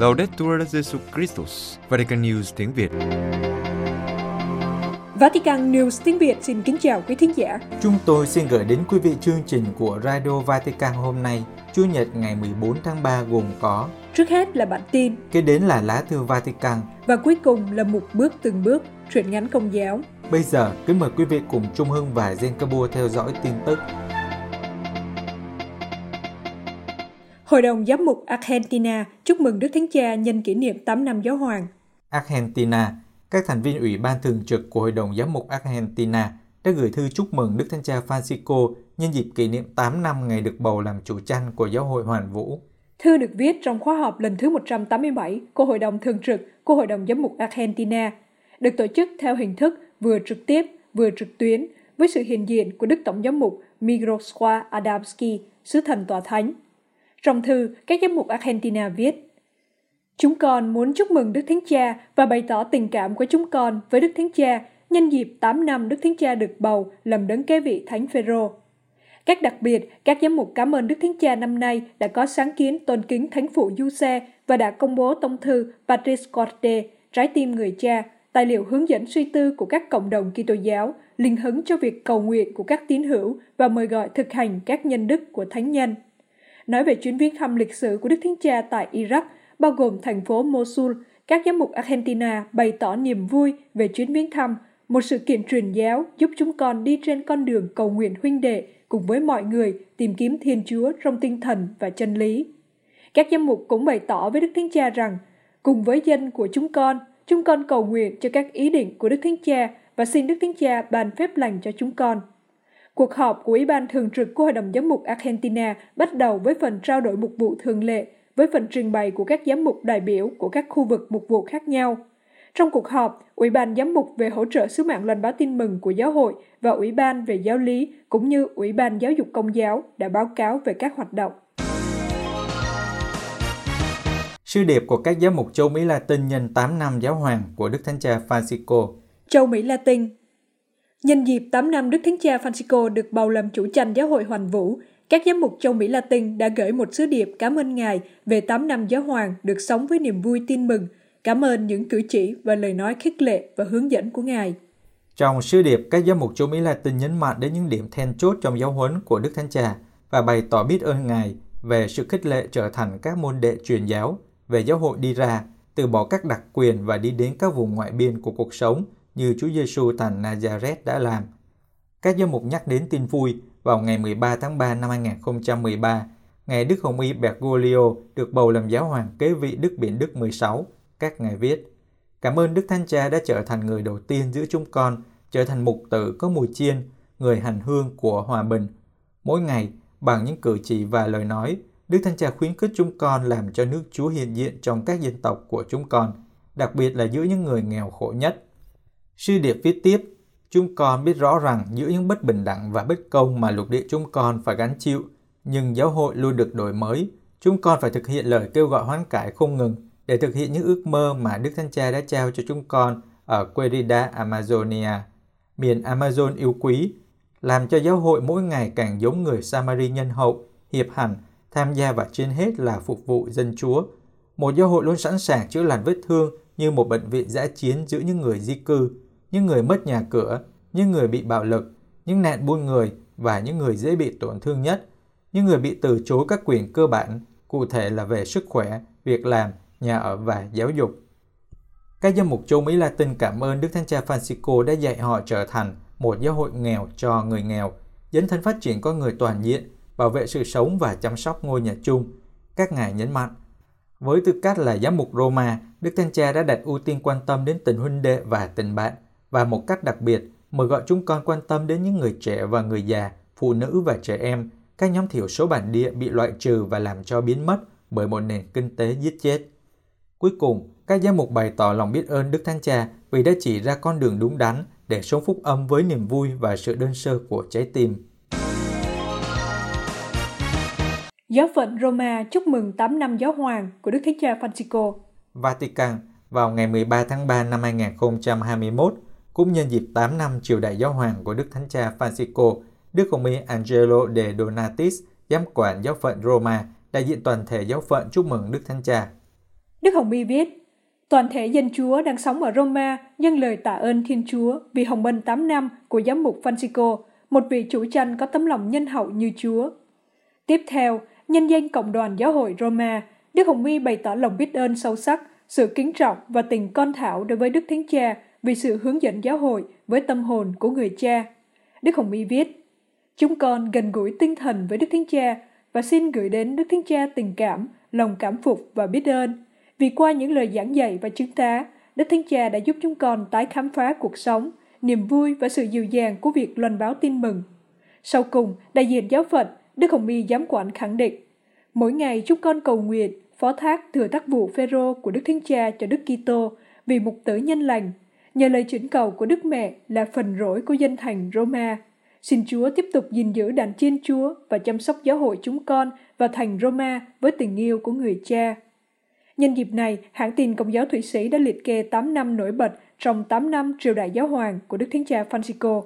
Laudetur Jesu Christus, Vatican News tiếng Việt. Vatican News tiếng Việt xin kính chào quý thính giả. Chúng tôi xin gửi đến quý vị chương trình của Radio Vatican hôm nay, Chủ nhật ngày 14 tháng 3 gồm có Trước hết là bản tin, kế đến là lá thư Vatican. và cuối cùng là một bước từng bước, truyện ngắn công giáo. Bây giờ, kính mời quý vị cùng Trung Hưng và Zenkabua theo dõi tin tức. Hội đồng giám mục Argentina chúc mừng Đức Thánh Cha nhân kỷ niệm 8 năm giáo hoàng. Argentina, các thành viên Ủy ban Thường trực của Hội đồng Giám mục Argentina đã gửi thư chúc mừng Đức Thánh Cha Francisco nhân dịp kỷ niệm 8 năm ngày được bầu làm chủ chăn của Giáo hội Hoàn Vũ. Thư được viết trong khóa họp lần thứ 187 của Hội đồng Thường trực của Hội đồng Giám mục Argentina, được tổ chức theo hình thức vừa trực tiếp vừa trực tuyến với sự hiện diện của Đức Tổng giám mục Miroslav Adamski, sứ thần tòa thánh. Trong thư, các giám mục Argentina viết Chúng con muốn chúc mừng Đức Thánh Cha và bày tỏ tình cảm của chúng con với Đức Thánh Cha nhân dịp 8 năm Đức Thánh Cha được bầu làm đấng kế vị Thánh Phêrô. Các đặc biệt, các giám mục cảm ơn Đức Thánh Cha năm nay đã có sáng kiến tôn kính Thánh phụ Du Xe và đã công bố tông thư Patris Corte, Trái tim người cha, tài liệu hướng dẫn suy tư của các cộng đồng Kitô giáo, linh hứng cho việc cầu nguyện của các tín hữu và mời gọi thực hành các nhân đức của thánh nhân. Nói về chuyến viếng thăm lịch sử của Đức Thánh Cha tại Iraq, bao gồm thành phố Mosul, các giám mục Argentina bày tỏ niềm vui về chuyến viếng thăm, một sự kiện truyền giáo giúp chúng con đi trên con đường cầu nguyện huynh đệ cùng với mọi người tìm kiếm Thiên Chúa trong tinh thần và chân lý. Các giám mục cũng bày tỏ với Đức Thánh Cha rằng, cùng với dân của chúng con, chúng con cầu nguyện cho các ý định của Đức Thánh Cha và xin Đức Thánh Cha ban phép lành cho chúng con. Cuộc họp của Ủy ban Thường trực của Hội đồng Giám mục Argentina bắt đầu với phần trao đổi mục vụ thường lệ, với phần trình bày của các giám mục đại biểu của các khu vực mục vụ khác nhau. Trong cuộc họp, Ủy ban Giám mục về hỗ trợ sứ mạng loan báo tin mừng của giáo hội và Ủy ban về giáo lý cũng như Ủy ban Giáo dục Công giáo đã báo cáo về các hoạt động. Sư điệp của các giám mục châu Mỹ Latin nhân 8 năm giáo hoàng của Đức Thánh Cha Francisco. Châu Mỹ Latin Nhân dịp 8 năm Đức Thánh Cha Francisco được bầu làm chủ tranh giáo hội Hoàn Vũ, các giám mục châu Mỹ Latin đã gửi một sứ điệp cảm ơn Ngài về 8 năm giáo hoàng được sống với niềm vui tin mừng, cảm ơn những cử chỉ và lời nói khích lệ và hướng dẫn của Ngài. Trong sứ điệp, các giám mục châu Mỹ Latin nhấn mạnh đến những điểm then chốt trong giáo huấn của Đức Thánh Cha và bày tỏ biết ơn Ngài về sự khích lệ trở thành các môn đệ truyền giáo, về giáo hội đi ra, từ bỏ các đặc quyền và đi đến các vùng ngoại biên của cuộc sống như Chúa Giêsu thành Nazareth đã làm. Các giám mục nhắc đến tin vui vào ngày 13 tháng 3 năm 2013, ngày Đức Hồng Y Bergoglio được bầu làm giáo hoàng kế vị Đức Biển Đức 16. Các ngài viết, Cảm ơn Đức Thánh Cha đã trở thành người đầu tiên giữa chúng con, trở thành mục tử có mùi chiên, người hành hương của hòa bình. Mỗi ngày, bằng những cử chỉ và lời nói, Đức Thánh Cha khuyến khích chúng con làm cho nước Chúa hiện diện trong các dân tộc của chúng con, đặc biệt là giữa những người nghèo khổ nhất. Sư điệp viết tiếp, chúng con biết rõ rằng giữa những bất bình đẳng và bất công mà lục địa chúng con phải gánh chịu, nhưng giáo hội luôn được đổi mới. Chúng con phải thực hiện lời kêu gọi hoán cải không ngừng để thực hiện những ước mơ mà Đức Thánh Cha đã trao cho chúng con ở Querida, Amazonia, miền Amazon yêu quý, làm cho giáo hội mỗi ngày càng giống người Samari nhân hậu, hiệp hành, tham gia và trên hết là phục vụ dân Chúa. Một giáo hội luôn sẵn sàng chữa lành vết thương như một bệnh viện giã chiến giữa những người di cư, những người mất nhà cửa, những người bị bạo lực, những nạn buôn người và những người dễ bị tổn thương nhất, những người bị từ chối các quyền cơ bản, cụ thể là về sức khỏe, việc làm, nhà ở và giáo dục. Các giám mục châu Mỹ Latin cảm ơn Đức Thánh Cha Francisco đã dạy họ trở thành một giáo hội nghèo cho người nghèo, dấn thân phát triển con người toàn diện, bảo vệ sự sống và chăm sóc ngôi nhà chung. Các ngài nhấn mạnh, với tư cách là giám mục Roma, Đức Thánh Cha đã đặt ưu tiên quan tâm đến tình huynh đệ và tình bạn, và một cách đặc biệt mời gọi chúng con quan tâm đến những người trẻ và người già, phụ nữ và trẻ em, các nhóm thiểu số bản địa bị loại trừ và làm cho biến mất bởi một nền kinh tế giết chết. Cuối cùng, các giám mục bày tỏ lòng biết ơn Đức Thánh Cha vì đã chỉ ra con đường đúng đắn để sống phúc âm với niềm vui và sự đơn sơ của trái tim. Giáo phận Roma chúc mừng 8 năm giáo hoàng của Đức Thánh Cha Francisco. Vatican vào ngày 13 tháng 3 năm 2021, cũng nhân dịp 8 năm triều đại giáo hoàng của Đức Thánh Cha Francisco, Đức Hồng Y Angelo de Donatis, giám quản giáo phận Roma, đại diện toàn thể giáo phận chúc mừng Đức Thánh Cha. Đức Hồng y viết, toàn thể dân Chúa đang sống ở Roma nhân lời tạ ơn Thiên Chúa vì hồng ân 8 năm của giám mục Francisco, một vị chủ tranh có tấm lòng nhân hậu như Chúa. Tiếp theo, nhân danh cộng đoàn giáo hội Roma, Đức Hồng y bày tỏ lòng biết ơn sâu sắc, sự kính trọng và tình con thảo đối với Đức Thánh Cha vì sự hướng dẫn giáo hội với tâm hồn của người cha. Đức Hồng y viết, Chúng con gần gũi tinh thần với Đức Thánh Cha và xin gửi đến Đức Thánh Cha tình cảm, lòng cảm phục và biết ơn. Vì qua những lời giảng dạy và chứng tá, Đức Thánh Cha đã giúp chúng con tái khám phá cuộc sống, niềm vui và sự dịu dàng của việc loan báo tin mừng. Sau cùng, đại diện giáo phận, Đức Hồng y giám quản khẳng định, mỗi ngày chúng con cầu nguyện, phó thác thừa tác vụ Phêrô của Đức Thánh Cha cho Đức Kitô vì mục tử nhân lành, nhờ lời chuyển cầu của Đức Mẹ là phần rỗi của dân thành Roma. Xin Chúa tiếp tục gìn giữ đàn chiên Chúa và chăm sóc giáo hội chúng con và thành Roma với tình yêu của người cha. Nhân dịp này, hãng tin Công giáo Thụy Sĩ đã liệt kê 8 năm nổi bật trong 8 năm triều đại giáo hoàng của Đức Thánh Cha Francisco.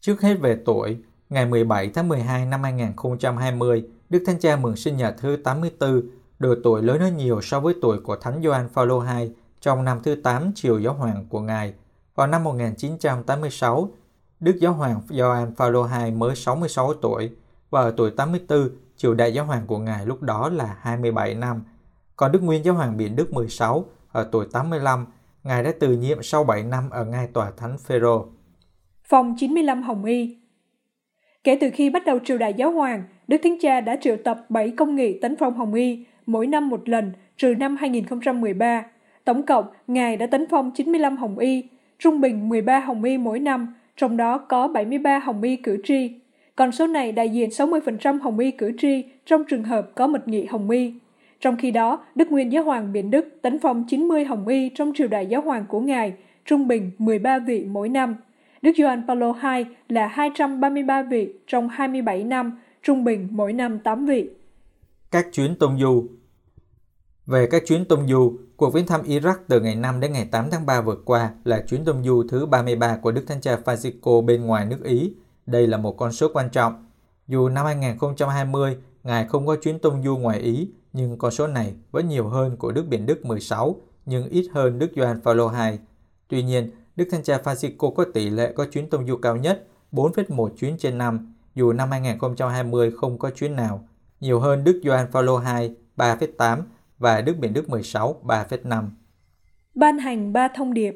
Trước hết về tuổi, ngày 17 tháng 12 năm 2020, Đức Thánh Cha mừng sinh nhật thứ 84, độ tuổi lớn hơn nhiều so với tuổi của Thánh Gioan Phaolô II trong năm thứ 8 triều giáo hoàng của Ngài. Vào năm 1986, Đức Giáo hoàng Gioan Phaolô II mới 66 tuổi và ở tuổi 84, triều đại giáo hoàng của Ngài lúc đó là 27 năm. Còn Đức Nguyên Giáo hoàng Biển Đức 16 ở tuổi 85, Ngài đã từ nhiệm sau 7 năm ở ngai tòa Thánh Phêrô. Phòng 95 Hồng Y Kể từ khi bắt đầu triều đại giáo hoàng, Đức Thánh Cha đã triệu tập 7 công nghị tấn phong Hồng Y, mỗi năm một lần, trừ năm 2013. Tổng cộng, Ngài đã tấn phong 95 Hồng Y, trung bình 13 Hồng Y mỗi năm, trong đó có 73 Hồng Y cử tri. Còn số này đại diện 60% Hồng Y cử tri trong trường hợp có mật nghị Hồng Y. Trong khi đó, Đức Nguyên Giáo hoàng Biển Đức tấn phong 90 Hồng Y trong triều đại giáo hoàng của Ngài, trung bình 13 vị mỗi năm. Đức Gioan Paulo II là 233 vị trong 27 năm, trung bình mỗi năm 8 vị. Các chuyến tông du về các chuyến tông du, cuộc viếng thăm Iraq từ ngày 5 đến ngày 8 tháng 3 vừa qua là chuyến tông du thứ 33 của Đức Thánh Cha Francisco bên ngoài nước Ý. Đây là một con số quan trọng. Dù năm 2020, Ngài không có chuyến tông du ngoài Ý, nhưng con số này vẫn nhiều hơn của Đức Biển Đức 16, nhưng ít hơn Đức Gioan Phaolô II. Tuy nhiên, Đức Thánh Cha Francisco có tỷ lệ có chuyến tông du cao nhất 4,1 chuyến trên năm, dù năm 2020 không có chuyến nào, nhiều hơn Đức Gioan Phaolô II 3,8 và Đức Biển Đức 16 3,5. Ban hành ba thông điệp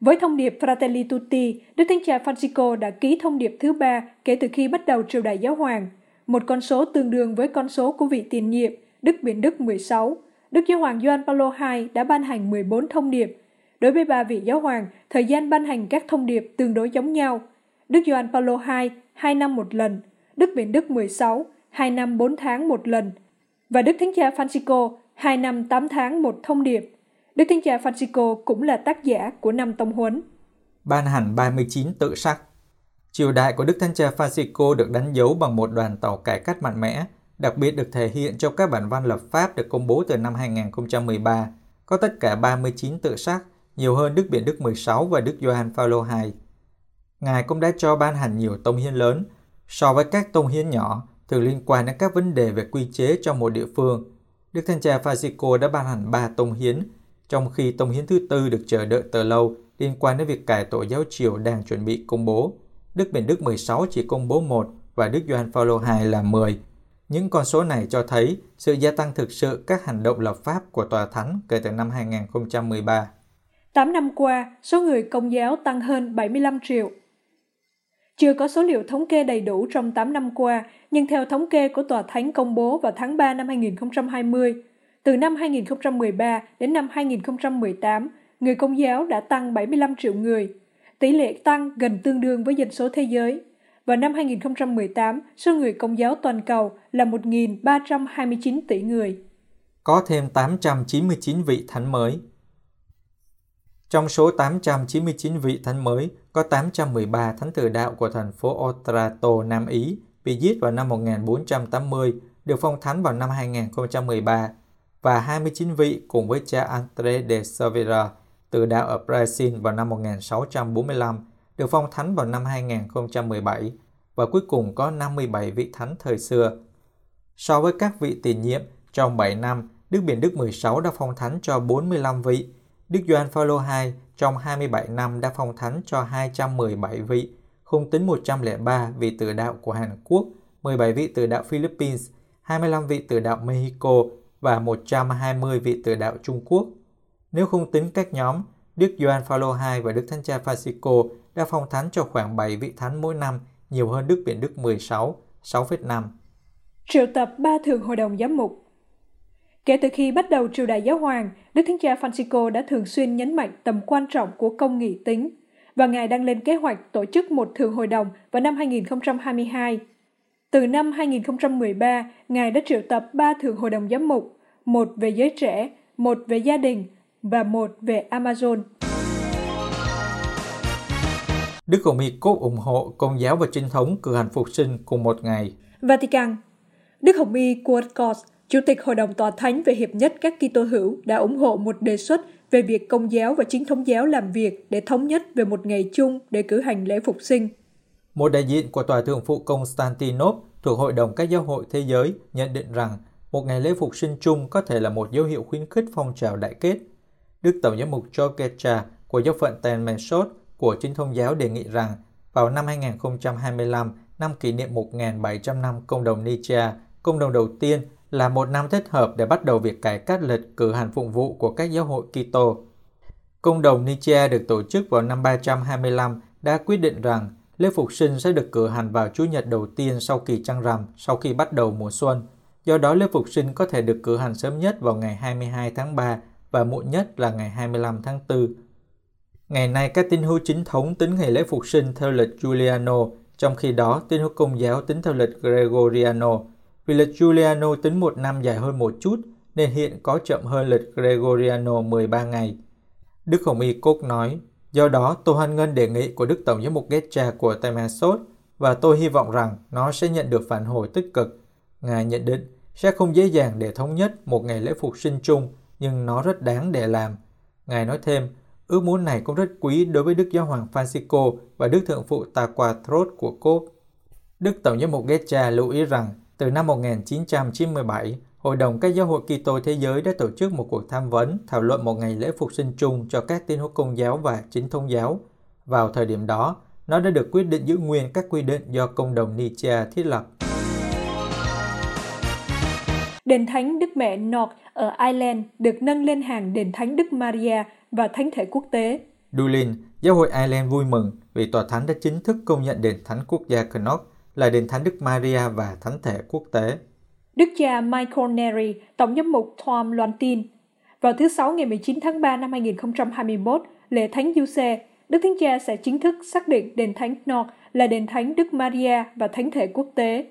với thông điệp Fratelli Tutti, Đức Thánh Cha Francisco đã ký thông điệp thứ ba kể từ khi bắt đầu triều đại giáo hoàng, một con số tương đương với con số của vị tiền nhiệm, Đức Biển Đức 16. Đức Giáo hoàng Gioan Paulo II đã ban hành 14 thông điệp, Đối với ba vị giáo hoàng, thời gian ban hành các thông điệp tương đối giống nhau. Đức Gioan Paulo II, 2 năm một lần, Đức Biển Đức 16, 2 năm 4 tháng một lần, và Đức Thánh Cha Francisco, 2 năm 8 tháng một thông điệp. Đức Thánh Cha Francisco cũng là tác giả của năm tông huấn. Ban hành 39 tự sắc Triều đại của Đức Thánh Cha Francisco được đánh dấu bằng một đoàn tàu cải cách mạnh mẽ, đặc biệt được thể hiện trong các bản văn lập pháp được công bố từ năm 2013, có tất cả 39 tự sắc, nhiều hơn Đức Biển Đức 16 và Đức Gioan Phaolô II. Ngài cũng đã cho ban hành nhiều tông hiến lớn so với các tông hiến nhỏ thường liên quan đến các vấn đề về quy chế trong một địa phương. Đức Thanh cha Francisco đã ban hành ba tông hiến, trong khi tông hiến thứ tư được chờ đợi từ lâu liên quan đến việc cải tổ giáo triều đang chuẩn bị công bố. Đức Biển Đức 16 chỉ công bố một và Đức Gioan Phaolô II là 10. Những con số này cho thấy sự gia tăng thực sự các hành động lập pháp của Tòa Thánh kể từ năm 2013. 8 năm qua, số người công giáo tăng hơn 75 triệu. Chưa có số liệu thống kê đầy đủ trong 8 năm qua, nhưng theo thống kê của Tòa Thánh công bố vào tháng 3 năm 2020, từ năm 2013 đến năm 2018, người công giáo đã tăng 75 triệu người. Tỷ lệ tăng gần tương đương với dân số thế giới. Vào năm 2018, số người công giáo toàn cầu là 1.329 tỷ người. Có thêm 899 vị thánh mới. Trong số 899 vị thánh mới, có 813 thánh tử đạo của thành phố Otranto, Nam Ý, bị giết vào năm 1480, được phong thánh vào năm 2013, và 29 vị cùng với cha André de Silveira, tử đạo ở Brazil vào năm 1645, được phong thánh vào năm 2017, và cuối cùng có 57 vị thánh thời xưa. So với các vị tiền nhiệm, trong 7 năm, Đức Biển Đức 16 đã phong thánh cho 45 vị, Đức Gioan Phaolô II trong 27 năm đã phong thánh cho 217 vị, không tính 103 vị tử đạo của Hàn Quốc, 17 vị tử đạo Philippines, 25 vị tử đạo Mexico và 120 vị tử đạo Trung Quốc. Nếu không tính các nhóm, Đức Gioan Phaolô II và Đức Thánh Cha Francisco đã phong thánh cho khoảng 7 vị thánh mỗi năm, nhiều hơn Đức Biển Đức 16, 6,5. Triệu tập ba thường hội đồng giám mục Kể từ khi bắt đầu triều đại giáo hoàng, Đức Thánh Cha Francisco đã thường xuyên nhấn mạnh tầm quan trọng của công nghị tính, và Ngài đang lên kế hoạch tổ chức một thường hội đồng vào năm 2022. Từ năm 2013, Ngài đã triệu tập ba thường hội đồng giám mục, một về giới trẻ, một về gia đình và một về Amazon. Đức Hồng Y cốt ủng hộ công giáo và chính thống cử hành phục sinh cùng một ngày. Vatican Đức Hồng Y Quodcos, Chủ tịch Hội đồng Tòa Thánh về Hiệp nhất các Kitô hữu đã ủng hộ một đề xuất về việc công giáo và chính thống giáo làm việc để thống nhất về một ngày chung để cử hành lễ phục sinh. Một đại diện của Tòa Thượng phụ Constantinople thuộc Hội đồng các giáo hội thế giới nhận định rằng một ngày lễ phục sinh chung có thể là một dấu hiệu khuyến khích phong trào đại kết. Đức Tổng giám mục Georgecha của giáo phận Tenmensot của chính thông giáo đề nghị rằng vào năm 2025, năm kỷ niệm 1.700 năm công đồng Nicea, công đồng đầu tiên là một năm thích hợp để bắt đầu việc cải cách lịch cử hành phụng vụ của các giáo hội Kitô. Công đồng Nicea được tổ chức vào năm 325 đã quyết định rằng lễ phục sinh sẽ được cử hành vào Chủ nhật đầu tiên sau kỳ trăng rằm, sau khi bắt đầu mùa xuân. Do đó lễ phục sinh có thể được cử hành sớm nhất vào ngày 22 tháng 3 và muộn nhất là ngày 25 tháng 4. Ngày nay các tín hữu chính thống tính ngày lễ phục sinh theo lịch Giuliano, trong khi đó tín hữu công giáo tính theo lịch Gregoriano. Vì lịch Giuliano tính một năm dài hơn một chút, nên hiện có chậm hơn lịch Gregoriano 13 ngày. Đức Hồng Y Cúc nói, do đó tôi hoan nghênh đề nghị của Đức Tổng giám mục Getcha của Temasot và tôi hy vọng rằng nó sẽ nhận được phản hồi tích cực. Ngài nhận định sẽ không dễ dàng để thống nhất một ngày lễ phục sinh chung, nhưng nó rất đáng để làm. Ngài nói thêm, ước muốn này cũng rất quý đối với Đức Giáo hoàng Francisco và Đức Thượng phụ Taquatrot của Cốp. Đức Tổng giám mục Getcha lưu ý rằng từ năm 1997, Hội đồng các giáo hội Kitô thế giới đã tổ chức một cuộc tham vấn thảo luận một ngày lễ phục sinh chung cho các tín hữu công giáo và chính thông giáo. Vào thời điểm đó, nó đã được quyết định giữ nguyên các quy định do công đồng Nicea thiết lập. Đền Thánh Đức Mẹ North ở Ireland được nâng lên hàng Đền Thánh Đức Maria và Thánh thể quốc tế. Dublin, Giáo hội Ireland vui mừng vì tòa thánh đã chính thức công nhận Đền Thánh quốc gia Connaught là Đền Thánh Đức Maria và Thánh thể quốc tế. Đức cha Michael Neri, Tổng giám mục Tom loan tin. Vào thứ Sáu ngày 19 tháng 3 năm 2021, lễ Thánh Du Xe, Đức Thánh Cha sẽ chính thức xác định Đền Thánh Nord là Đền Thánh Đức Maria và Thánh thể quốc tế.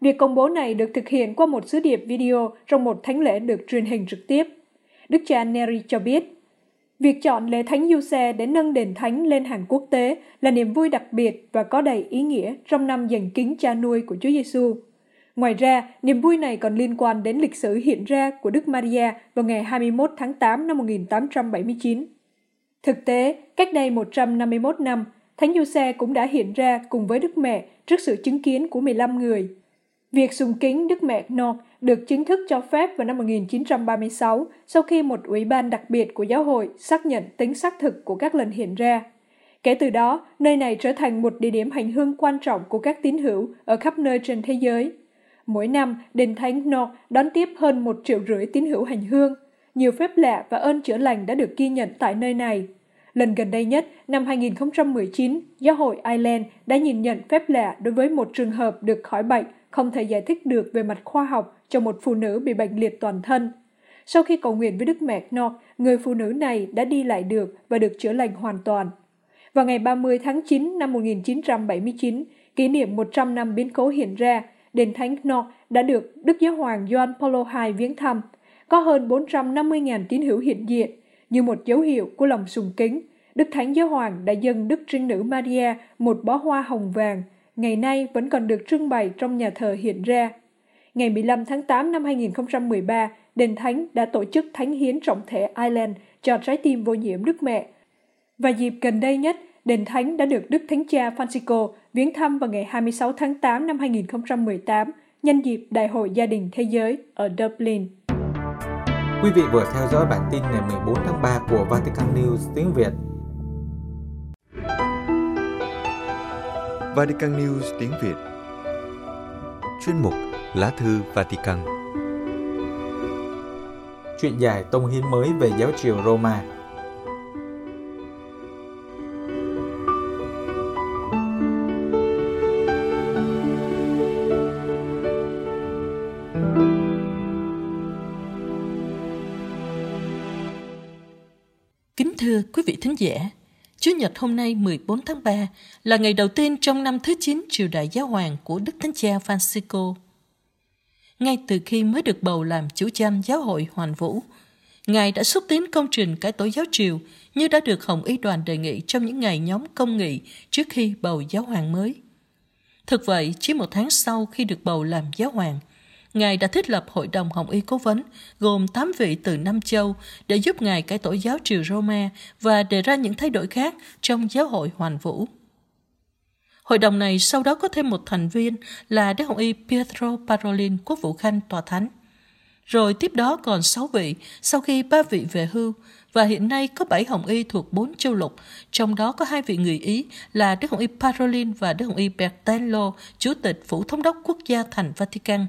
Việc công bố này được thực hiện qua một sứ điệp video trong một thánh lễ được truyền hình trực tiếp. Đức cha Neri cho biết, Việc chọn lễ Thánh Du Xe để nâng đền Thánh lên hàng quốc tế là niềm vui đặc biệt và có đầy ý nghĩa trong năm dành kính cha nuôi của Chúa Giêsu. Ngoài ra, niềm vui này còn liên quan đến lịch sử hiện ra của Đức Maria vào ngày 21 tháng 8 năm 1879. Thực tế, cách đây 151 năm, Thánh Du Xe cũng đã hiện ra cùng với Đức Mẹ trước sự chứng kiến của 15 người. Việc sùng kính Đức Mẹ nọt được chính thức cho phép vào năm 1936 sau khi một ủy ban đặc biệt của giáo hội xác nhận tính xác thực của các lần hiện ra. Kể từ đó, nơi này trở thành một địa điểm hành hương quan trọng của các tín hữu ở khắp nơi trên thế giới. Mỗi năm, Đền Thánh Nord đón tiếp hơn một triệu rưỡi tín hữu hành hương. Nhiều phép lạ và ơn chữa lành đã được ghi nhận tại nơi này. Lần gần đây nhất, năm 2019, Giáo hội Ireland đã nhìn nhận phép lạ đối với một trường hợp được khỏi bệnh không thể giải thích được về mặt khoa học cho một phụ nữ bị bệnh liệt toàn thân. Sau khi cầu nguyện với Đức Mẹ Knock, người phụ nữ này đã đi lại được và được chữa lành hoàn toàn. Vào ngày 30 tháng 9 năm 1979, kỷ niệm 100 năm biến cố hiện ra, Đền Thánh Knock đã được Đức Giáo hoàng John Paulo II viếng thăm. Có hơn 450.000 tín hữu hiện diện, như một dấu hiệu của lòng sùng kính. Đức Thánh Giáo hoàng đã dâng Đức Trinh Nữ Maria một bó hoa hồng vàng, ngày nay vẫn còn được trưng bày trong nhà thờ hiện ra. Ngày 15 tháng 8 năm 2013, Đền Thánh đã tổ chức Thánh hiến trọng thể Ireland cho trái tim vô nhiễm Đức Mẹ. Và dịp gần đây nhất, Đền Thánh đã được Đức Thánh Cha Francisco viếng thăm vào ngày 26 tháng 8 năm 2018 nhân dịp Đại hội Gia đình Thế giới ở Dublin. Quý vị vừa theo dõi bản tin ngày 14 tháng 3 của Vatican News tiếng Việt. Vatican News tiếng Việt. Chuyên mục Lá thư Vatican. Chuyện dài tông hiến mới về giáo triều Roma. Nhật hôm nay 14 tháng 3 là ngày đầu tiên trong năm thứ 9 triều đại giáo hoàng của Đức Thánh Cha Francisco. Ngay từ khi mới được bầu làm chủ chăm giáo hội hoàn vũ, Ngài đã xúc tiến công trình cải tổ giáo triều như đã được Hồng Y đoàn đề nghị trong những ngày nhóm công nghị trước khi bầu giáo hoàng mới. Thực vậy, chỉ một tháng sau khi được bầu làm giáo hoàng, Ngài đã thiết lập Hội đồng Hồng Y Cố vấn, gồm 8 vị từ Nam Châu, để giúp Ngài cải tổ giáo triều Roma và đề ra những thay đổi khác trong giáo hội hoàn vũ. Hội đồng này sau đó có thêm một thành viên là Đức Hồng Y Pietro Parolin, quốc vụ khanh tòa thánh. Rồi tiếp đó còn 6 vị sau khi ba vị về hưu, và hiện nay có 7 Hồng Y thuộc 4 châu lục, trong đó có hai vị người Ý là Đức Hồng Y Parolin và Đức Hồng Y Bertello, Chủ tịch Phủ Thống đốc Quốc gia thành Vatican.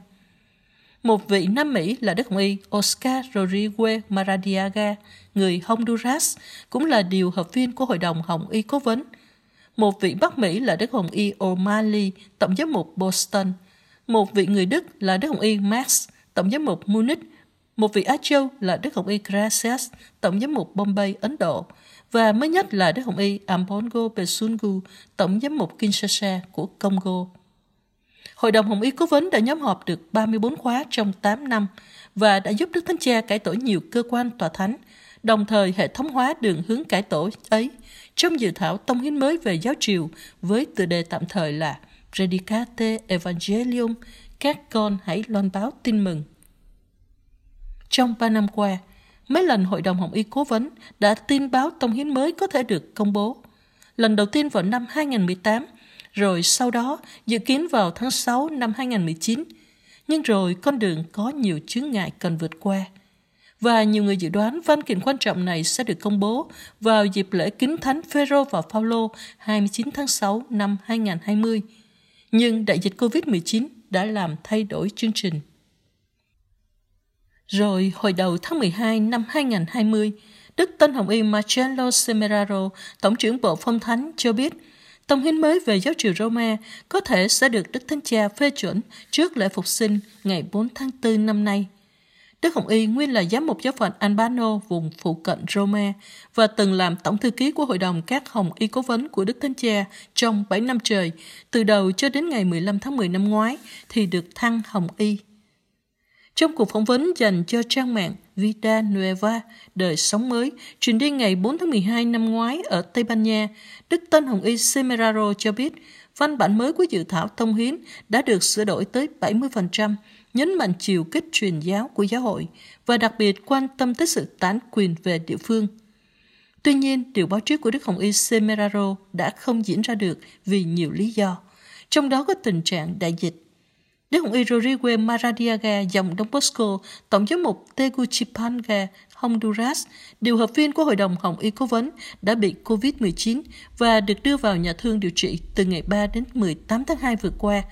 Một vị Nam Mỹ là Đức Hồng Y Oscar Rodriguez Maradiaga, người Honduras, cũng là điều hợp viên của Hội đồng Hồng Y Cố vấn. Một vị Bắc Mỹ là Đức Hồng Y O'Malley, Tổng giám mục Boston. Một vị người Đức là Đức Hồng Y Max, Tổng giám mục Munich. Một vị Á Châu là Đức Hồng Y Gracias, Tổng giám mục Bombay, Ấn Độ. Và mới nhất là Đức Hồng Y Ambongo Besungu, Tổng giám mục Kinshasa của Congo. Hội đồng Hồng Y Cố vấn đã nhóm họp được 34 khóa trong 8 năm và đã giúp Đức Thánh Cha cải tổ nhiều cơ quan tòa thánh, đồng thời hệ thống hóa đường hướng cải tổ ấy trong dự thảo tông hiến mới về giáo triều với tựa đề tạm thời là Predicate Evangelium, các con hãy loan báo tin mừng. Trong 3 năm qua, mấy lần Hội đồng Hồng Y Cố vấn đã tin báo tông hiến mới có thể được công bố. Lần đầu tiên vào năm 2018 rồi sau đó dự kiến vào tháng 6 năm 2019. Nhưng rồi con đường có nhiều chướng ngại cần vượt qua. Và nhiều người dự đoán văn kiện quan trọng này sẽ được công bố vào dịp lễ kính thánh Phêrô và Phaolô 29 tháng 6 năm 2020. Nhưng đại dịch COVID-19 đã làm thay đổi chương trình. Rồi hồi đầu tháng 12 năm 2020, Đức Tân Hồng Y Marcello Semeraro, Tổng trưởng Bộ Phong Thánh cho biết Tông hiến mới về giáo triều Roma có thể sẽ được Đức Thánh Cha phê chuẩn trước lễ phục sinh ngày 4 tháng 4 năm nay. Đức Hồng Y nguyên là giám mục giáo phận Albano vùng phụ cận Roma và từng làm tổng thư ký của Hội đồng các Hồng Y cố vấn của Đức Thánh Cha trong 7 năm trời, từ đầu cho đến ngày 15 tháng 10 năm ngoái thì được thăng Hồng Y. Trong cuộc phỏng vấn dành cho trang mạng Vida Nueva, đời sống mới, truyền đi ngày 4 tháng 12 năm ngoái ở Tây Ban Nha, Đức Tân Hồng Y Semeraro cho biết văn bản mới của dự thảo thông hiến đã được sửa đổi tới 70%, nhấn mạnh chiều kích truyền giáo của giáo hội và đặc biệt quan tâm tới sự tán quyền về địa phương. Tuy nhiên, điều báo trước của Đức Hồng Y Semeraro đã không diễn ra được vì nhiều lý do, trong đó có tình trạng đại dịch Đức Hồng Y Rodriguez Maradiaga, dòng Đông Bosco, Tổng giám mục Tegucigalpa, Honduras, điều hợp viên của Hội đồng Hồng Y Cố vấn, đã bị COVID-19 và được đưa vào nhà thương điều trị từ ngày 3 đến 18 tháng 2 vừa qua,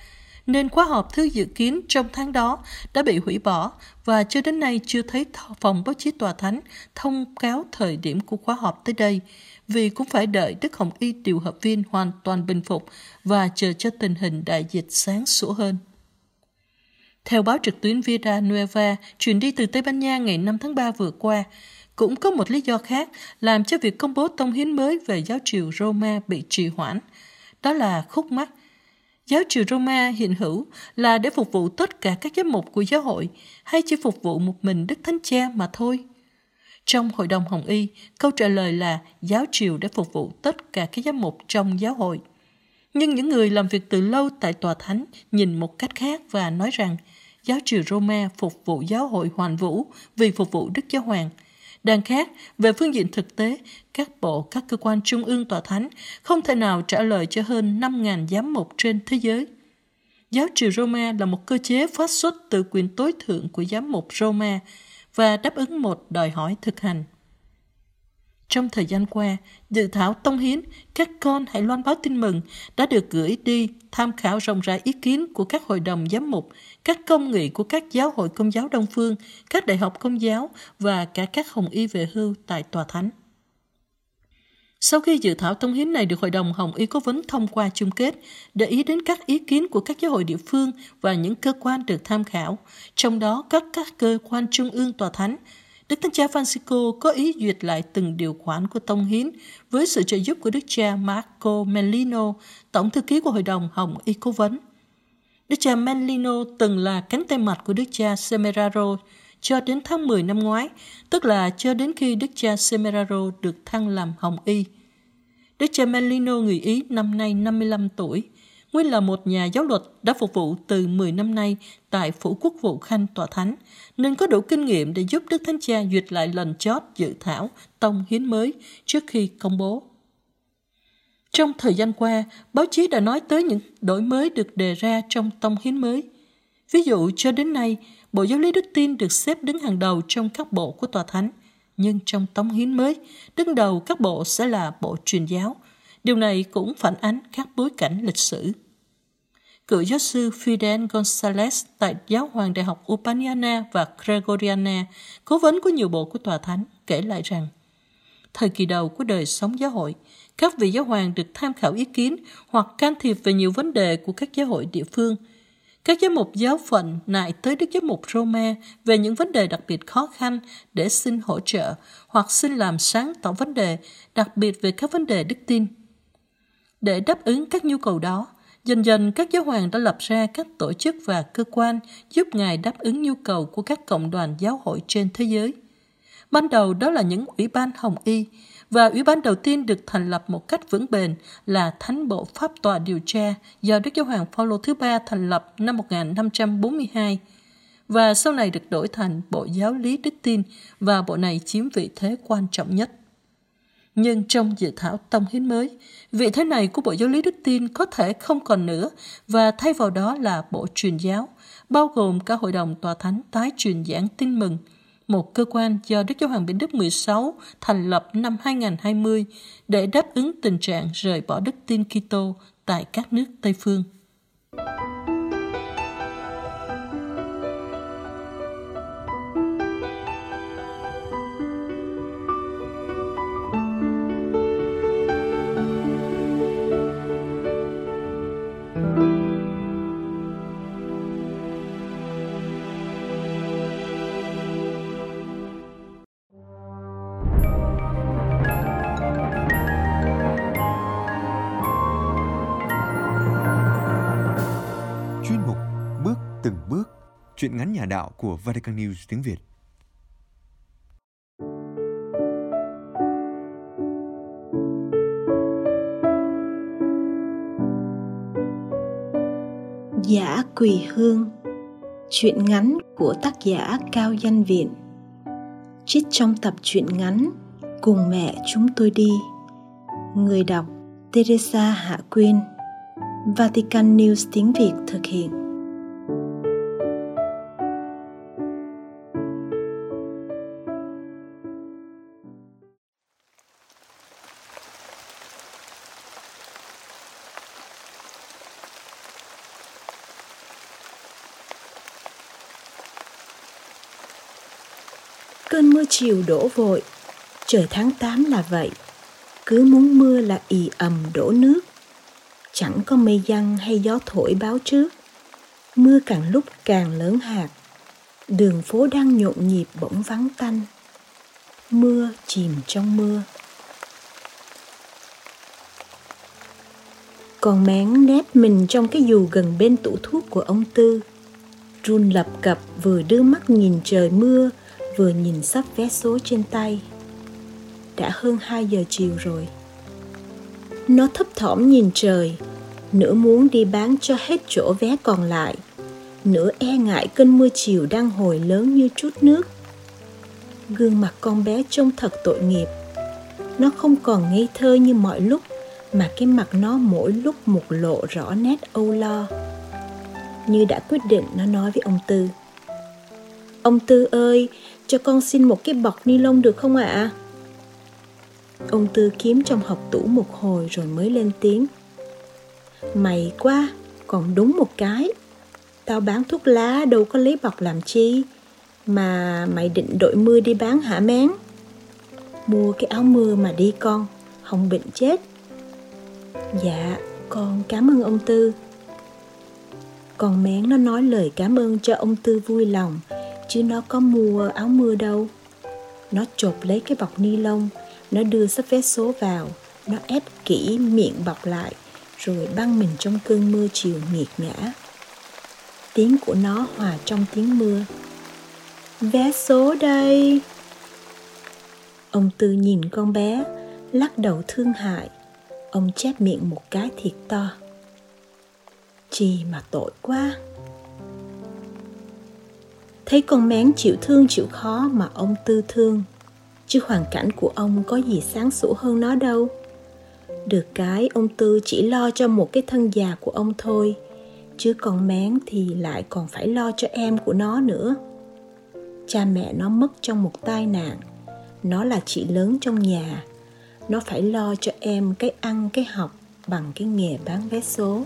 nên khóa họp thứ dự kiến trong tháng đó đã bị hủy bỏ và cho đến nay chưa thấy phòng báo chí tòa thánh thông cáo thời điểm của khóa họp tới đây, vì cũng phải đợi Đức Hồng Y điều hợp viên hoàn toàn bình phục và chờ cho tình hình đại dịch sáng sủa hơn. Theo báo trực tuyến Vida Nueva truyền đi từ Tây Ban Nha ngày 5 tháng 3 vừa qua, cũng có một lý do khác làm cho việc công bố tông hiến mới về giáo triều Roma bị trì hoãn. Đó là khúc mắc. Giáo triều Roma hiện hữu là để phục vụ tất cả các giám mục của giáo hội hay chỉ phục vụ một mình Đức Thánh Cha mà thôi? Trong Hội đồng Hồng Y, câu trả lời là giáo triều để phục vụ tất cả các giám mục trong giáo hội. Nhưng những người làm việc từ lâu tại tòa thánh nhìn một cách khác và nói rằng giáo triều Roma phục vụ giáo hội hoàn vũ vì phục vụ Đức Giáo Hoàng. Đang khác, về phương diện thực tế, các bộ, các cơ quan trung ương tòa thánh không thể nào trả lời cho hơn 5.000 giám mục trên thế giới. Giáo triều Roma là một cơ chế phát xuất từ quyền tối thượng của giám mục Roma và đáp ứng một đòi hỏi thực hành. Trong thời gian qua, dự thảo tông hiến Các con hãy loan báo tin mừng đã được gửi đi tham khảo rộng rãi ý kiến của các hội đồng giám mục, các công nghị của các giáo hội công giáo Đông Phương, các đại học công giáo và cả các hồng y về hưu tại Tòa Thánh. Sau khi dự thảo tông hiến này được Hội đồng Hồng Y Cố vấn thông qua chung kết, để ý đến các ý kiến của các giáo hội địa phương và những cơ quan được tham khảo, trong đó các các cơ quan trung ương tòa thánh, Đức Thánh Cha Francisco có ý duyệt lại từng điều khoản của tông hiến với sự trợ giúp của Đức cha Marco Mellino, Tổng thư ký của Hội đồng Hồng Y Cố vấn. Đức cha Melino từng là cánh tay mặt của Đức cha Semeraro cho đến tháng 10 năm ngoái, tức là cho đến khi Đức cha Semeraro được thăng làm Hồng Y. Đức cha Melino người Ý năm nay 55 tuổi, nguyên là một nhà giáo luật đã phục vụ từ 10 năm nay tại Phủ Quốc vụ Khanh Tòa Thánh, nên có đủ kinh nghiệm để giúp Đức Thánh Cha duyệt lại lần chót dự thảo tông hiến mới trước khi công bố. Trong thời gian qua, báo chí đã nói tới những đổi mới được đề ra trong tông hiến mới. Ví dụ, cho đến nay, Bộ Giáo lý Đức Tin được xếp đứng hàng đầu trong các bộ của Tòa Thánh, nhưng trong tông hiến mới, đứng đầu các bộ sẽ là bộ truyền giáo. Điều này cũng phản ánh các bối cảnh lịch sử. Cựu giáo sư Fidel González tại Giáo hoàng Đại học Urbaniana và Gregoriana, cố vấn của nhiều bộ của Tòa Thánh, kể lại rằng Thời kỳ đầu của đời sống giáo hội, các vị giáo hoàng được tham khảo ý kiến hoặc can thiệp về nhiều vấn đề của các giáo hội địa phương. Các giám mục giáo phận nại tới Đức giám mục Roma về những vấn đề đặc biệt khó khăn để xin hỗ trợ hoặc xin làm sáng tỏ vấn đề, đặc biệt về các vấn đề đức tin. Để đáp ứng các nhu cầu đó, Dần dần, các giáo hoàng đã lập ra các tổ chức và cơ quan giúp Ngài đáp ứng nhu cầu của các cộng đoàn giáo hội trên thế giới. Ban đầu đó là những ủy ban hồng y, và ủy ban đầu tiên được thành lập một cách vững bền là Thánh bộ Pháp tòa điều tra do Đức Giáo hoàng Phaolô thứ ba thành lập năm 1542 và sau này được đổi thành Bộ Giáo lý Đức tin và bộ này chiếm vị thế quan trọng nhất. Nhưng trong dự thảo tông hiến mới, vị thế này của Bộ Giáo lý Đức tin có thể không còn nữa và thay vào đó là Bộ truyền giáo, bao gồm cả Hội đồng Tòa Thánh tái truyền giảng tin mừng, một cơ quan do Đức Giáo hoàng Bình Đức 16 thành lập năm 2020 để đáp ứng tình trạng rời bỏ đức tin Kitô tại các nước Tây phương. Ngắn nhà đạo của Vatican News tiếng Việt. Giả Quỳ Hương, Chuyện ngắn của tác giả Cao Danh Viện Trích trong tập truyện ngắn Cùng mẹ chúng tôi đi, Người đọc Teresa Hạ Quyên, Vatican News tiếng Việt thực hiện Cơn mưa chiều đổ vội, trời tháng 8 là vậy, cứ muốn mưa là ì ầm đổ nước. Chẳng có mây giăng hay gió thổi báo trước, mưa càng lúc càng lớn hạt, đường phố đang nhộn nhịp bỗng vắng tanh. Mưa chìm trong mưa. Còn mén nép mình trong cái dù gần bên tủ thuốc của ông Tư. Run lập cập vừa đưa mắt nhìn trời mưa vừa nhìn sắp vé số trên tay. Đã hơn 2 giờ chiều rồi. Nó thấp thỏm nhìn trời, nửa muốn đi bán cho hết chỗ vé còn lại, nửa e ngại cơn mưa chiều đang hồi lớn như chút nước. Gương mặt con bé trông thật tội nghiệp. Nó không còn ngây thơ như mọi lúc, mà cái mặt nó mỗi lúc một lộ rõ nét âu lo. Như đã quyết định, nó nói với ông tư. Ông tư ơi cho con xin một cái bọc ni lông được không ạ? À? Ông Tư kiếm trong học tủ một hồi rồi mới lên tiếng. Mày quá, còn đúng một cái. Tao bán thuốc lá đâu có lấy bọc làm chi. Mà mày định đội mưa đi bán hả mén? Mua cái áo mưa mà đi con, không bệnh chết. Dạ, con cảm ơn ông Tư. Con mén nó nói lời cảm ơn cho ông Tư vui lòng, chứ nó có mua áo mưa đâu. Nó chộp lấy cái bọc ni lông, nó đưa sắp vé số vào, nó ép kỹ miệng bọc lại, rồi băng mình trong cơn mưa chiều nghiệt ngã. Tiếng của nó hòa trong tiếng mưa. Vé số đây! Ông Tư nhìn con bé, lắc đầu thương hại. Ông chép miệng một cái thiệt to. Chi mà tội quá. Thấy con mén chịu thương chịu khó mà ông Tư thương. Chứ hoàn cảnh của ông có gì sáng sủa hơn nó đâu. Được cái, ông tư chỉ lo cho một cái thân già của ông thôi. Chứ con mén thì lại còn phải lo cho em của nó nữa. Cha mẹ nó mất trong một tai nạn. Nó là chị lớn trong nhà. Nó phải lo cho em cái ăn, cái học bằng cái nghề bán vé số.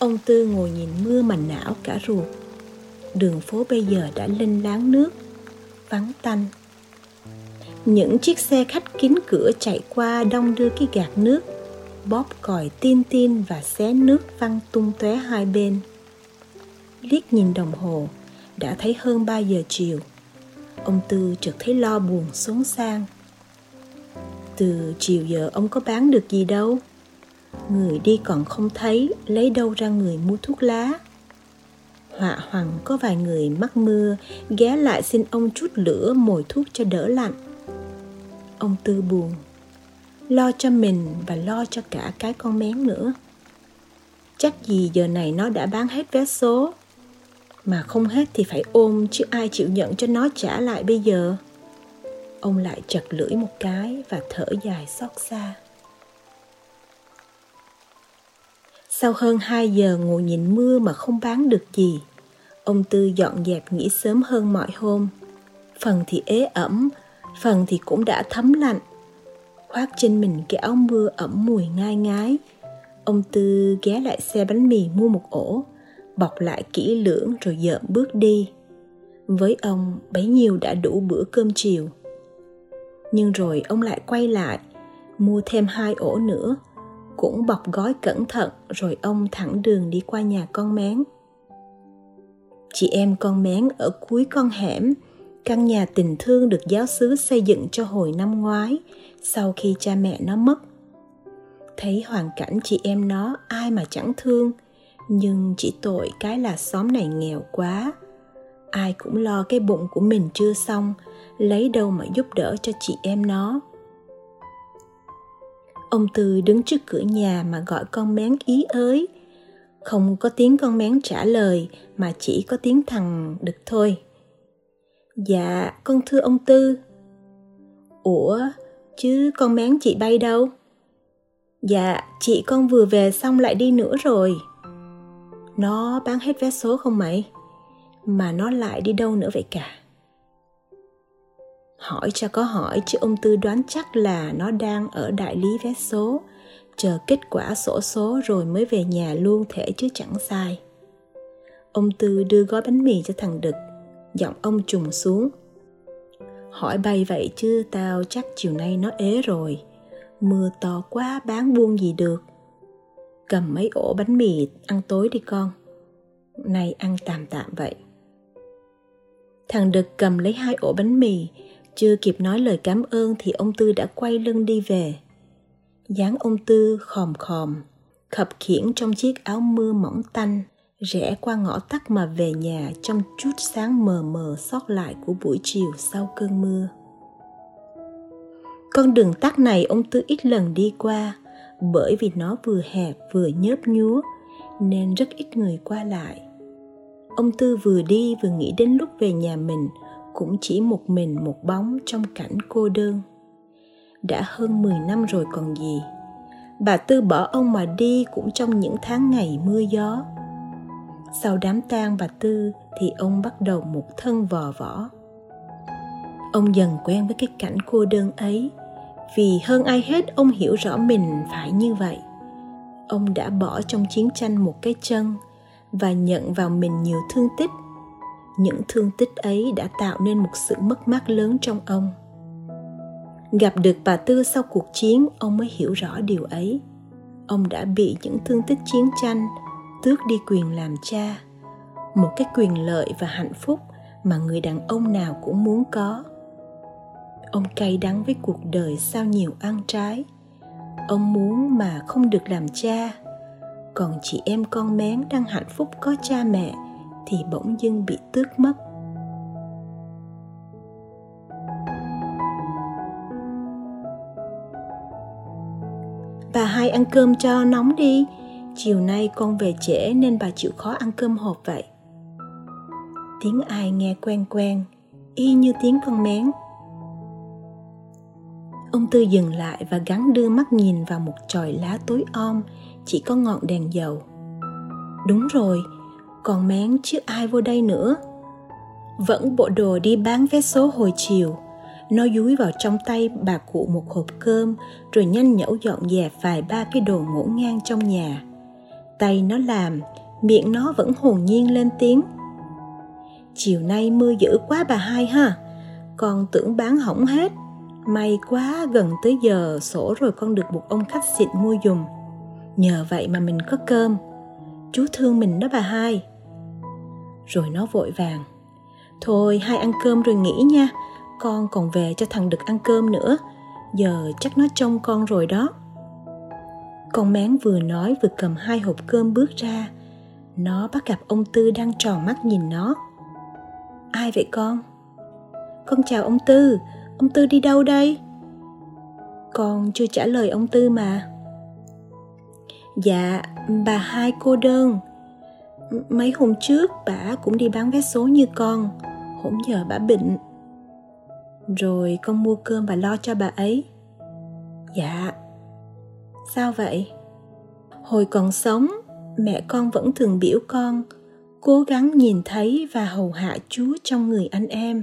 Ông tư ngồi nhìn mưa mà não cả ruột. Đường phố bây giờ đã linh láng nước, vắng tanh. Những chiếc xe khách kín cửa chạy qua đông đưa cái gạt nước, bóp còi tin tin và xé nước văng tung tóe hai bên. Liếc nhìn đồng hồ, đã thấy hơn 3 giờ chiều. Ông tư chợt thấy lo buồn xuống sang. Từ chiều giờ ông có bán được gì đâu? Người đi còn không thấy, lấy đâu ra người mua thuốc lá? Họa hoàng có vài người mắc mưa ghé lại xin ông chút lửa mồi thuốc cho đỡ lạnh. Ông tư buồn, lo cho mình và lo cho cả cái con mén nữa. Chắc gì giờ này nó đã bán hết vé số? Mà không hết thì phải ôm, chứ ai chịu nhận cho nó trả lại bây giờ? Ông lại chật lưỡi một cái và thở dài xót xa. Sau hơn 2 giờ ngồi nhìn mưa mà không bán được gì Ông Tư dọn dẹp nghỉ sớm hơn mọi hôm. Phần thì ế ẩm, phần thì cũng đã thấm lạnh. Khoác trên mình cái áo mưa ẩm mùi ngai ngái. Ông Tư ghé lại xe bánh mì mua một ổ, bọc lại kỹ lưỡng rồi dợm bước đi. Với ông, bấy nhiêu đã đủ bữa cơm chiều. Nhưng rồi ông lại quay lại, mua thêm hai ổ nữa, cũng bọc gói cẩn thận, rồi ông thẳng đường đi qua nhà con mén. Chị em con mén ở cuối con hẻm, căn nhà tình thương được giáo xứ xây dựng cho hồi năm ngoái, sau khi cha mẹ nó mất. Thấy hoàn cảnh chị em nó ai mà chẳng thương, nhưng chỉ tội cái là xóm này nghèo quá. Ai cũng lo cái bụng của mình chưa xong, lấy đâu mà giúp đỡ cho chị em nó ông tư đứng trước cửa nhà mà gọi con mén ý ới. Không có tiếng con mén trả lời, mà chỉ có tiếng thằng đực thôi. Dạ con thưa ông tư. Ủa, chứ con mén chị bay đâu? Dạ chị con vừa về xong lại đi nữa rồi. Nó bán hết vé số không mày? Mà nó lại đi đâu nữa vậy cả? Hỏi cho có hỏi, chứ ông tư đoán chắc là nó đang ở đại lý vé số. Chờ kết quả sổ số rồi mới về nhà luôn thể chứ chẳng sai. Ông tư đưa gói bánh mì cho thằng đực, giọng ông trùng xuống. Hỏi bay vậy chứ tao chắc chiều nay nó ế rồi. Mưa to quá, bán buôn gì được. Cầm mấy ổ bánh mì, ăn tối đi con. Nay ăn tạm tạm vậy. Thằng đực cầm lấy hai ổ bánh mì chưa kịp nói lời cảm ơn thì ông tư đã quay lưng đi về. Dáng ông tư khòm khòm, khập khiễng trong chiếc áo mưa mỏng tanh, rẽ qua ngõ tắt mà về nhà trong chút sáng mờ mờ sót lại của buổi chiều sau cơn mưa. Con đường tắt này ông tư ít lần đi qua, bởi vì nó vừa hẹp vừa nhớp nhúa, nên rất ít người qua lại. Ông tư vừa đi vừa nghĩ đến lúc về nhà mình cũng chỉ một mình một bóng trong cảnh cô đơn đã hơn 10 năm rồi còn gì. Bà Tư bỏ ông mà đi cũng trong những tháng ngày mưa gió. sau đám tang bà Tư thì ông bắt đầu một thân vò võ. Ông dần quen với cái cảnh cô đơn ấy, vì hơn ai hết ông hiểu rõ mình phải như vậy. Ông đã bỏ trong chiến tranh một cái chân và nhận vào mình nhiều thương tích. Những thương tích ấy đã tạo nên một sự mất mát lớn trong ông. Gặp được bà Tư sau cuộc chiến, ông mới hiểu rõ điều ấy. Ông đã bị những thương tích chiến tranh tước đi quyền làm cha một cái quyền lợi và hạnh phúc mà người đàn ông nào cũng muốn có ông cay đắng với cuộc đời sao nhiều ăn trái ông muốn mà không được làm cha còn chị em con mén đang hạnh phúc có cha mẹ thì bỗng dưng bị tước mất. Bà hai ăn cơm cho nóng đi. Chiều nay con về trễ nên bà chịu khó ăn cơm hộp vậy. Tiếng ai nghe quen quen, y như tiếng con mén. Ông tư dừng lại và gắn đưa mắt nhìn vào một chòi lá tối om, chỉ có ngọn đèn dầu. Đúng rồi còn mén chứ ai vô đây nữa. Vẫn bộ đồ đi bán vé số hồi chiều. Nó dúi vào trong tay bà cụ một hộp cơm, rồi nhanh nhẩu dọn dẹp vài ba cái đồ ngổn ngang trong nhà. Tay nó làm, miệng nó vẫn hồn nhiên lên tiếng. Chiều nay mưa dữ quá bà hai ha. Con tưởng bán hỏng hết. May quá gần tới giờ sổ rồi con được một ông khách xịn mua dùng nhờ vậy mà mình có cơm. Chú thương mình đó bà hai rồi nó vội vàng. Thôi, hai ăn cơm rồi nghỉ nha, con còn về cho thằng đực ăn cơm nữa, giờ chắc nó trông con rồi đó. Con mén vừa nói vừa cầm hai hộp cơm bước ra. Nó bắt gặp ông tư đang tròn mắt nhìn nó. Ai vậy con? Con chào ông tư ông tư đi đâu đây? Con chưa trả lời ông tư mà. Dạ bà hai cô đơn mấy hôm trước, bà cũng đi bán vé số như con. Hổn giờ bà bệnh. Rồi con mua cơm và lo cho bà ấy. Dạ. Sao vậy? Hồi còn sống, mẹ con vẫn thường biểu con, cố gắng nhìn thấy và hầu hạ chúa trong người anh em.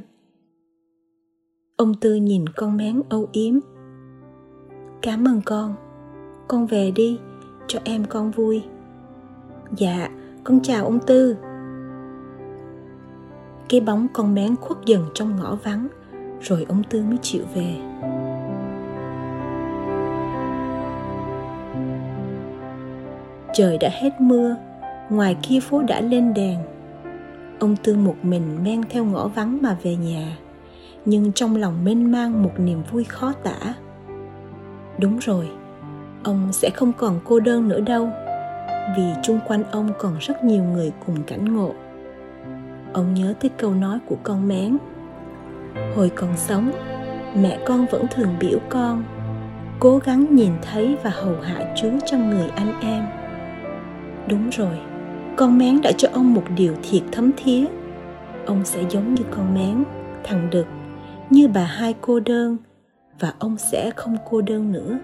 Ông tư nhìn con mén âu yếm. Cảm ơn con. Con về đi, cho em con vui. Dạ con chào ông tư. Cái bóng con mén khuất dần trong ngõ vắng, rồi ông tư mới chịu về. Trời đã hết mưa, ngoài kia phố đã lên đèn. Ông tư một mình men theo ngõ vắng mà về nhà, nhưng trong lòng mênh mang một niềm vui khó tả. Đúng rồi, ông sẽ không còn cô đơn nữa đâu vì chung quanh ông còn rất nhiều người cùng cảnh ngộ. Ông nhớ tới câu nói của con mén, hồi còn sống, mẹ con vẫn thường biểu con, cố gắng nhìn thấy và hầu hạ chú trong người anh em. Đúng rồi, con mén đã cho ông một điều thiệt thấm thía. Ông sẽ giống như con mén, thằng đực, như bà hai cô đơn, và ông sẽ không cô đơn nữa.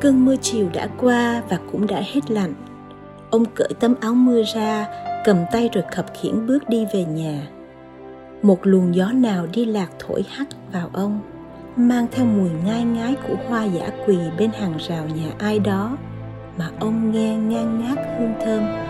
Cơn mưa chiều đã qua và cũng đã hết lạnh. Ông cởi tấm áo mưa ra, cầm tay rồi khập khiễng bước đi về nhà. Một luồng gió nào đi lạc thổi hắt vào ông, mang theo mùi ngai ngái của hoa giả quỳ bên hàng rào nhà ai đó, mà ông nghe ngang ngát hương thơm.